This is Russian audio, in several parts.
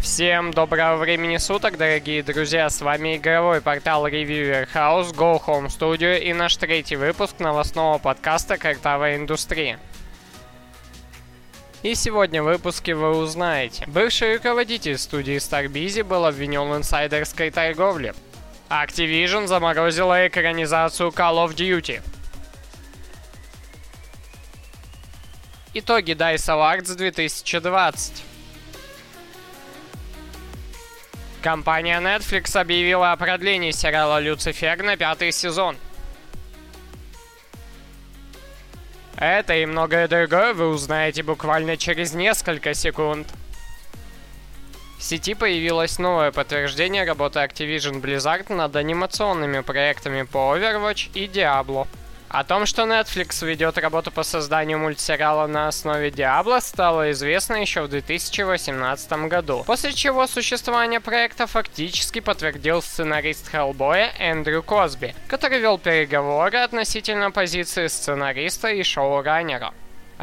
Всем доброго времени суток, дорогие друзья! С вами игровой портал Reviewer House, Go Home Studio и наш третий выпуск новостного подкаста «Картовая индустрия». И сегодня в выпуске вы узнаете. Бывший руководитель студии Starbusy был обвинен в инсайдерской торговле. Activision заморозила экранизацию Call of Duty. Итоги DICE Awards 2020. Компания Netflix объявила о продлении сериала «Люцифер» на пятый сезон. Это и многое другое вы узнаете буквально через несколько секунд. В сети появилось новое подтверждение работы Activision Blizzard над анимационными проектами по Overwatch и Diablo. О том, что Netflix ведет работу по созданию мультсериала на основе Диабло, стало известно еще в 2018 году, после чего существование проекта фактически подтвердил сценарист Хеллбоя Эндрю Косби, который вел переговоры относительно позиции сценариста и шоураннера.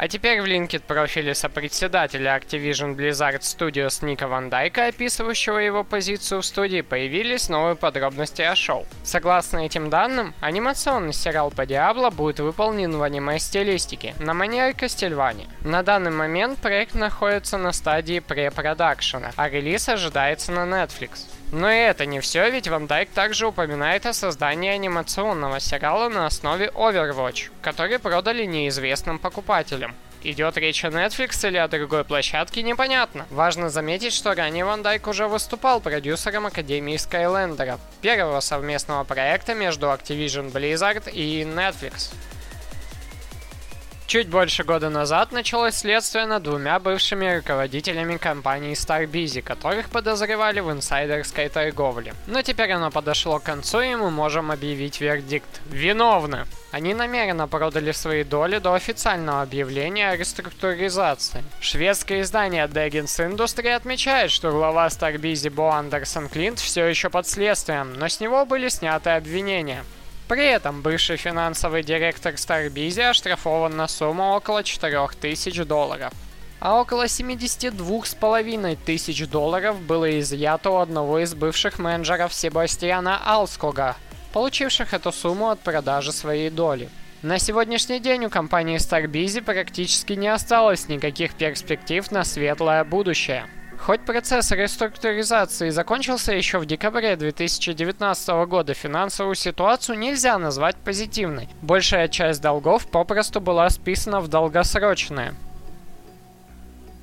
А теперь в LinkedIn профиле сопредседателя Activision Blizzard Studios Ника Ван Дайка, описывающего его позицию в студии, появились новые подробности о шоу. Согласно этим данным, анимационный сериал по Диабло будет выполнен в аниме-стилистике, на манере Кастельвани. На данный момент проект находится на стадии препродакшена, а релиз ожидается на Netflix. Но и это не все, ведь Ван Дайк также упоминает о создании анимационного сериала на основе Overwatch, который продали неизвестным покупателям. Идет речь о Netflix или о другой площадке, непонятно. Важно заметить, что ранее Ван Дайк уже выступал продюсером Академии Скайлендера, первого совместного проекта между Activision Blizzard и Netflix. Чуть больше года назад началось следствие над двумя бывшими руководителями компании Starbusy, которых подозревали в инсайдерской торговле. Но теперь оно подошло к концу, и мы можем объявить вердикт. Виновны! Они намеренно продали свои доли до официального объявления о реструктуризации. Шведское издание Deggins Industry отмечает, что глава Starbusy Бо Андерсон Клинт все еще под следствием, но с него были сняты обвинения. При этом бывший финансовый директор Starbusy оштрафован на сумму около 4000 долларов. А около 72,5 тысяч долларов было изъято у одного из бывших менеджеров Себастьяна Алскога, получивших эту сумму от продажи своей доли. На сегодняшний день у компании Starbusy практически не осталось никаких перспектив на светлое будущее. Хоть процесс реструктуризации закончился еще в декабре 2019 года, финансовую ситуацию нельзя назвать позитивной. Большая часть долгов попросту была списана в долгосрочные.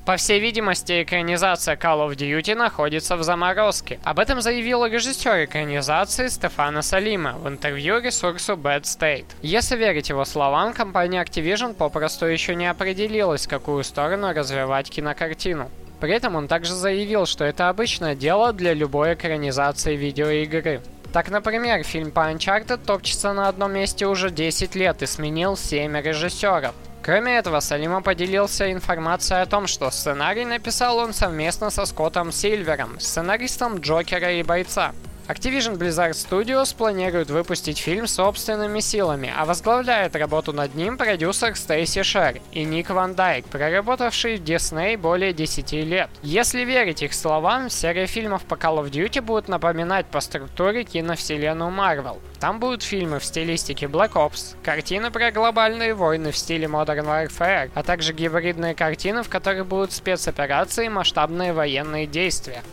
По всей видимости, экранизация Call of Duty находится в заморозке. Об этом заявил режиссер экранизации Стефана Салима в интервью ресурсу Bad State. Если верить его словам, компания Activision попросту еще не определилась, в какую сторону развивать кинокартину. При этом он также заявил, что это обычное дело для любой экранизации видеоигры. Так, например, фильм по Uncharted топчется на одном месте уже 10 лет и сменил 7 режиссеров. Кроме этого, Салима поделился информацией о том, что сценарий написал он совместно со Скоттом Сильвером, сценаристом Джокера и Бойца. Activision Blizzard Studios планирует выпустить фильм собственными силами, а возглавляет работу над ним продюсер Стейси Шер и Ник Ван Дайк, проработавший в Disney более 10 лет. Если верить их словам, серия фильмов по Call of Duty будет напоминать по структуре киновселенную Marvel. Там будут фильмы в стилистике Black Ops, картины про глобальные войны в стиле Modern Warfare, а также гибридные картины, в которых будут спецоперации и масштабные военные действия.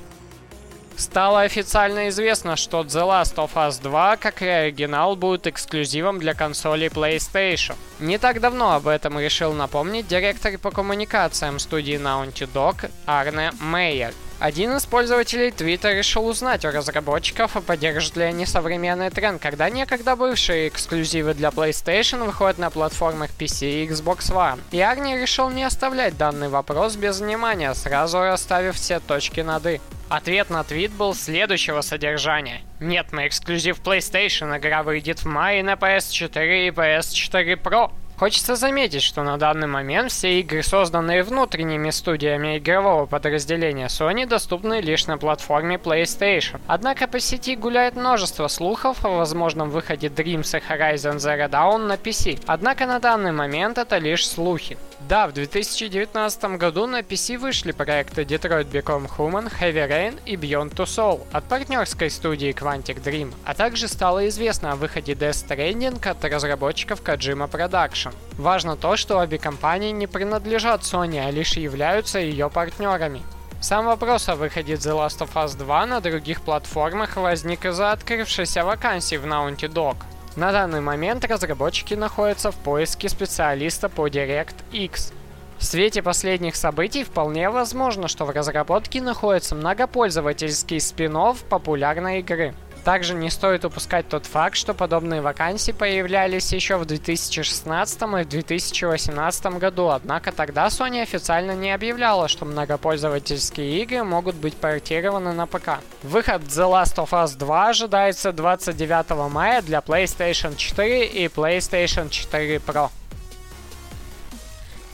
Стало официально известно, что The Last of Us 2, как и оригинал, будет эксклюзивом для консолей PlayStation. Не так давно об этом решил напомнить директор по коммуникациям студии Naughty Dog Арне Мейер. Один из пользователей Twitter решил узнать у разработчиков, поддержат ли они современный тренд, когда некогда бывшие эксклюзивы для PlayStation выходят на платформах PC и Xbox One. И Арни решил не оставлять данный вопрос без внимания, сразу расставив все точки над «и». Ответ на твит был следующего содержания. Нет, на эксклюзив PlayStation игра выйдет в мае на PS4 и PS4 Pro. Хочется заметить, что на данный момент все игры, созданные внутренними студиями игрового подразделения Sony, доступны лишь на платформе PlayStation. Однако по сети гуляет множество слухов о возможном выходе Dreams и Horizon Zero Dawn на PC. Однако на данный момент это лишь слухи. Да, в 2019 году на PC вышли проекты Detroit Become Human, Heavy Rain и Beyond Two Soul от партнерской студии Quantic Dream, а также стало известно о выходе Death Stranding от разработчиков Kojima Production. Важно то, что обе компании не принадлежат Sony, а лишь являются ее партнерами. Сам вопрос о выходе The Last of Us 2 на других платформах возник из-за открывшейся вакансии в Naughty Dog. На данный момент разработчики находятся в поиске специалиста по DirectX. В свете последних событий вполне возможно, что в разработке находится многопользовательский спин популярной игры. Также не стоит упускать тот факт, что подобные вакансии появлялись еще в 2016 и 2018 году, однако тогда Sony официально не объявляла, что многопользовательские игры могут быть портированы на ПК. Выход The Last of Us 2 ожидается 29 мая для PlayStation 4 и PlayStation 4 Pro.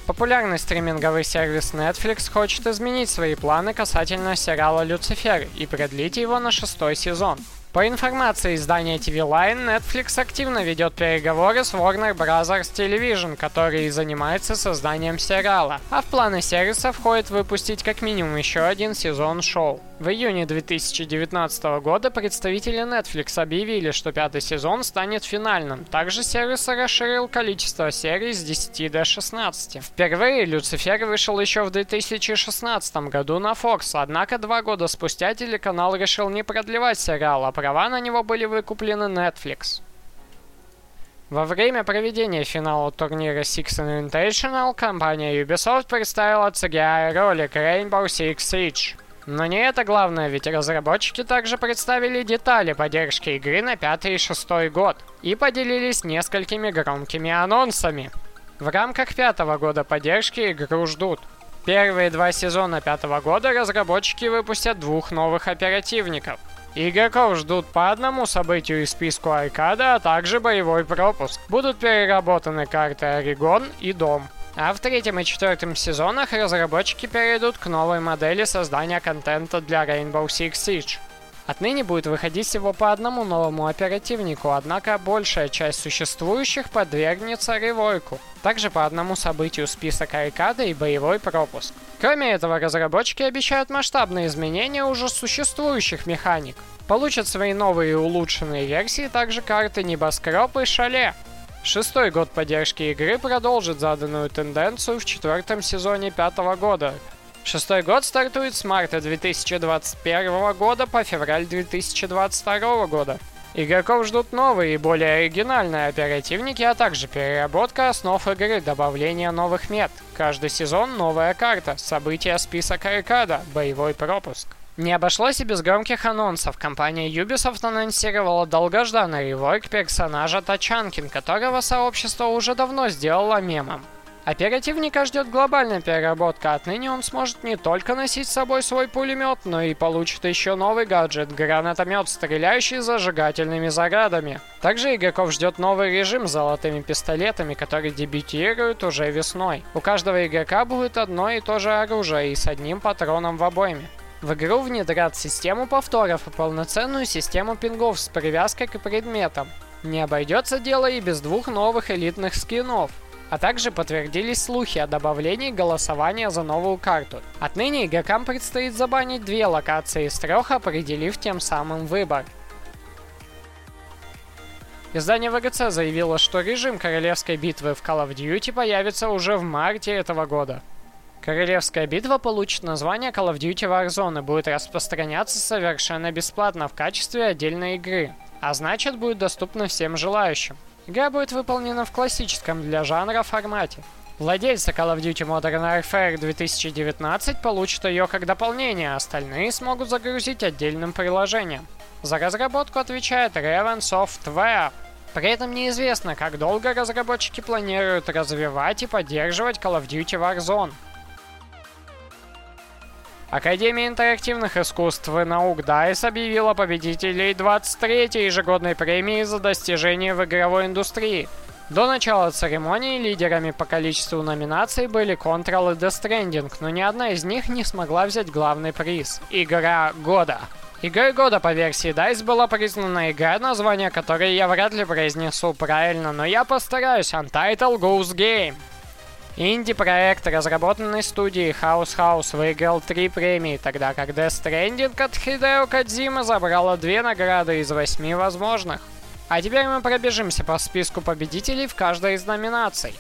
Популярный стриминговый сервис Netflix хочет изменить свои планы касательно сериала «Люцифер» и продлить его на шестой сезон. По информации издания TV Line, Netflix активно ведет переговоры с Warner Bros. Television, который занимается созданием сериала, а в планы сервиса входит выпустить как минимум еще один сезон шоу. В июне 2019 года представители Netflix объявили, что пятый сезон станет финальным. Также сервис расширил количество серий с 10 до 16. Впервые Люцифер вышел еще в 2016 году на Fox, однако два года спустя телеканал решил не продлевать сериал, а права на него были выкуплены Netflix. Во время проведения финала турнира Six Invitational компания Ubisoft представила CGI-ролик Rainbow Six Siege. Но не это главное, ведь разработчики также представили детали поддержки игры на пятый и шестой год и поделились несколькими громкими анонсами. В рамках пятого года поддержки игру ждут. Первые два сезона пятого года разработчики выпустят двух новых оперативников. Игроков ждут по одному событию из списку аркада, а также боевой пропуск. Будут переработаны карты Орегон и Дом. А в третьем и четвертом сезонах разработчики перейдут к новой модели создания контента для Rainbow Six Siege. Отныне будет выходить всего по одному новому оперативнику, однако большая часть существующих подвергнется ревойку. Также по одному событию список аркады и боевой пропуск. Кроме этого, разработчики обещают масштабные изменения уже существующих механик. Получат свои новые и улучшенные версии также карты Небоскреб и Шале, Шестой год поддержки игры продолжит заданную тенденцию в четвертом сезоне пятого года. Шестой год стартует с марта 2021 года по февраль 2022 года. Игроков ждут новые и более оригинальные оперативники, а также переработка основ игры, добавление новых мет. Каждый сезон новая карта, события список аркада, боевой пропуск. Не обошлось и без громких анонсов. Компания Ubisoft анонсировала долгожданный реворк персонажа Тачанкин, которого сообщество уже давно сделало мемом. Оперативника ждет глобальная переработка. Отныне он сможет не только носить с собой свой пулемет, но и получит еще новый гаджет – гранатомет, стреляющий зажигательными зарядами. Также игроков ждет новый режим с золотыми пистолетами, который дебютирует уже весной. У каждого игрока будет одно и то же оружие и с одним патроном в обойме. В игру внедрят систему повторов и полноценную систему пингов с привязкой к предметам. Не обойдется дело и без двух новых элитных скинов. А также подтвердились слухи о добавлении голосования за новую карту. Отныне игрокам предстоит забанить две локации из трех, определив тем самым выбор. Издание VGC заявило, что режим королевской битвы в Call of Duty появится уже в марте этого года. Королевская битва получит название Call of Duty Warzone и будет распространяться совершенно бесплатно в качестве отдельной игры, а значит будет доступна всем желающим. Игра будет выполнена в классическом для жанра формате. Владельцы Call of Duty Modern Warfare 2019 получат ее как дополнение, а остальные смогут загрузить отдельным приложением. За разработку отвечает Raven Software. При этом неизвестно, как долго разработчики планируют развивать и поддерживать Call of Duty Warzone. Академия интерактивных искусств и наук DICE объявила победителей 23-й ежегодной премии за достижения в игровой индустрии. До начала церемонии лидерами по количеству номинаций были Control и Death Stranding, но ни одна из них не смогла взять главный приз – Игра года. Игрой года по версии DICE была признана игра, название которой я вряд ли произнесу правильно, но я постараюсь. Untitled Goose Game. Инди-проект, разработанный студией House House, выиграл три премии, тогда как Death Stranding от Хидео Кадзима забрала две награды из восьми возможных. А теперь мы пробежимся по списку победителей в каждой из номинаций.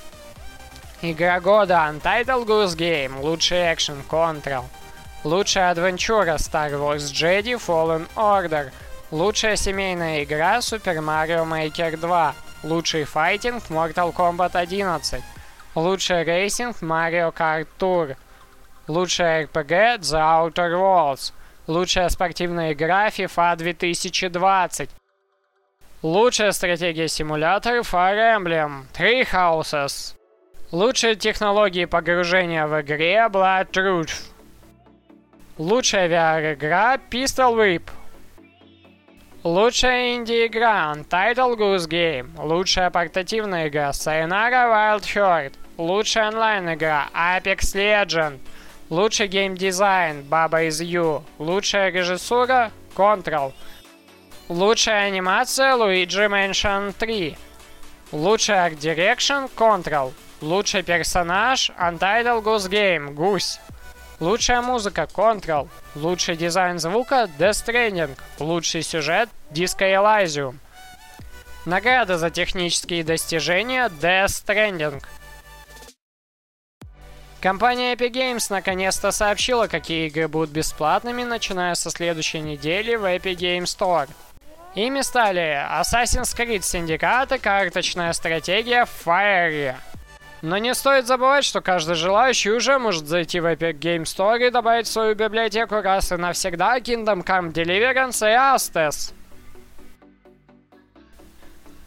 Игра года Untitled Goose Game, лучший экшен Control, Лучшая адвенчура Star Wars Jedi Fallen Order. Лучшая семейная игра Super Mario Maker 2. Лучший файтинг Mortal Kombat 11. Лучший racing Mario Kart Tour. Лучшая RPG The Outer Worlds. Лучшая спортивная игра FIFA 2020. Лучшая стратегия симулятор Fire Emblem Three Houses. Лучшие технологии погружения в игре Blood Truth. Лучшая VR-игра Pistol Whip. Лучшая инди-игра Untitled Goose Game. Лучшая портативная игра Sayonara Wild Heart. Лучшая онлайн-игра Apex Legend. Лучший геймдизайн Baba Is You. Лучшая режиссура Control. Лучшая анимация Luigi Mansion 3. Лучший арт Direction Control. Лучший персонаж Untitled Goose Game Гусь. Лучшая музыка – Control. Лучший дизайн звука – Death Stranding. Лучший сюжет – Disco Elysium. Награда за технические достижения – Death Stranding. Компания Epic Games наконец-то сообщила, какие игры будут бесплатными, начиная со следующей недели в Epic Games Store. Ими стали Assassin's Creed Syndicate, карточная стратегия Fire, но не стоит забывать, что каждый желающий уже может зайти в Epic Game Store и добавить в свою библиотеку раз и навсегда Kingdom Come Deliverance и Astes.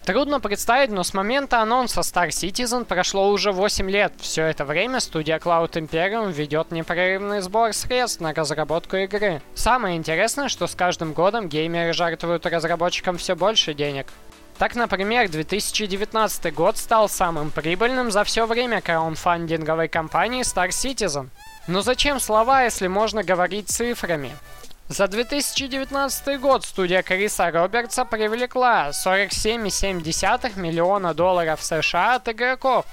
Трудно представить, но с момента анонса Star Citizen прошло уже 8 лет. Все это время студия Cloud Imperium ведет непрерывный сбор средств на разработку игры. Самое интересное, что с каждым годом геймеры жертвуют разработчикам все больше денег. Так, например, 2019 год стал самым прибыльным за все время краундфандинговой кампании Star Citizen. Но зачем слова, если можно говорить цифрами? За 2019 год студия Криса Робертса привлекла 47,7 миллиона долларов США от игроков,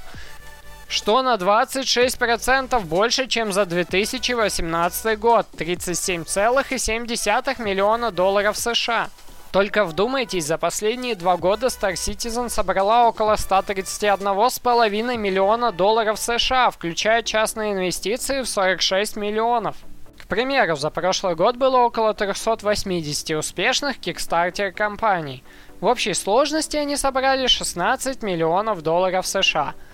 что на 26% больше, чем за 2018 год, 37,7 миллиона долларов США. Только вдумайтесь, за последние два года Star Citizen собрала около 131,5 миллиона долларов США, включая частные инвестиции в 46 миллионов. К примеру, за прошлый год было около 380 успешных Kickstarter компаний. В общей сложности они собрали 16 миллионов долларов США –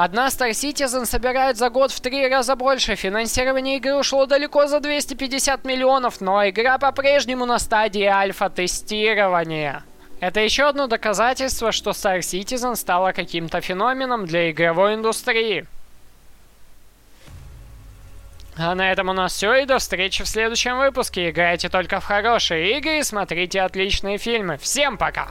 Одна Star Citizen собирает за год в три раза больше. Финансирование игры ушло далеко за 250 миллионов, но игра по-прежнему на стадии альфа-тестирования. Это еще одно доказательство, что Star Citizen стала каким-то феноменом для игровой индустрии. А на этом у нас все, и до встречи в следующем выпуске. Играйте только в хорошие игры и смотрите отличные фильмы. Всем пока!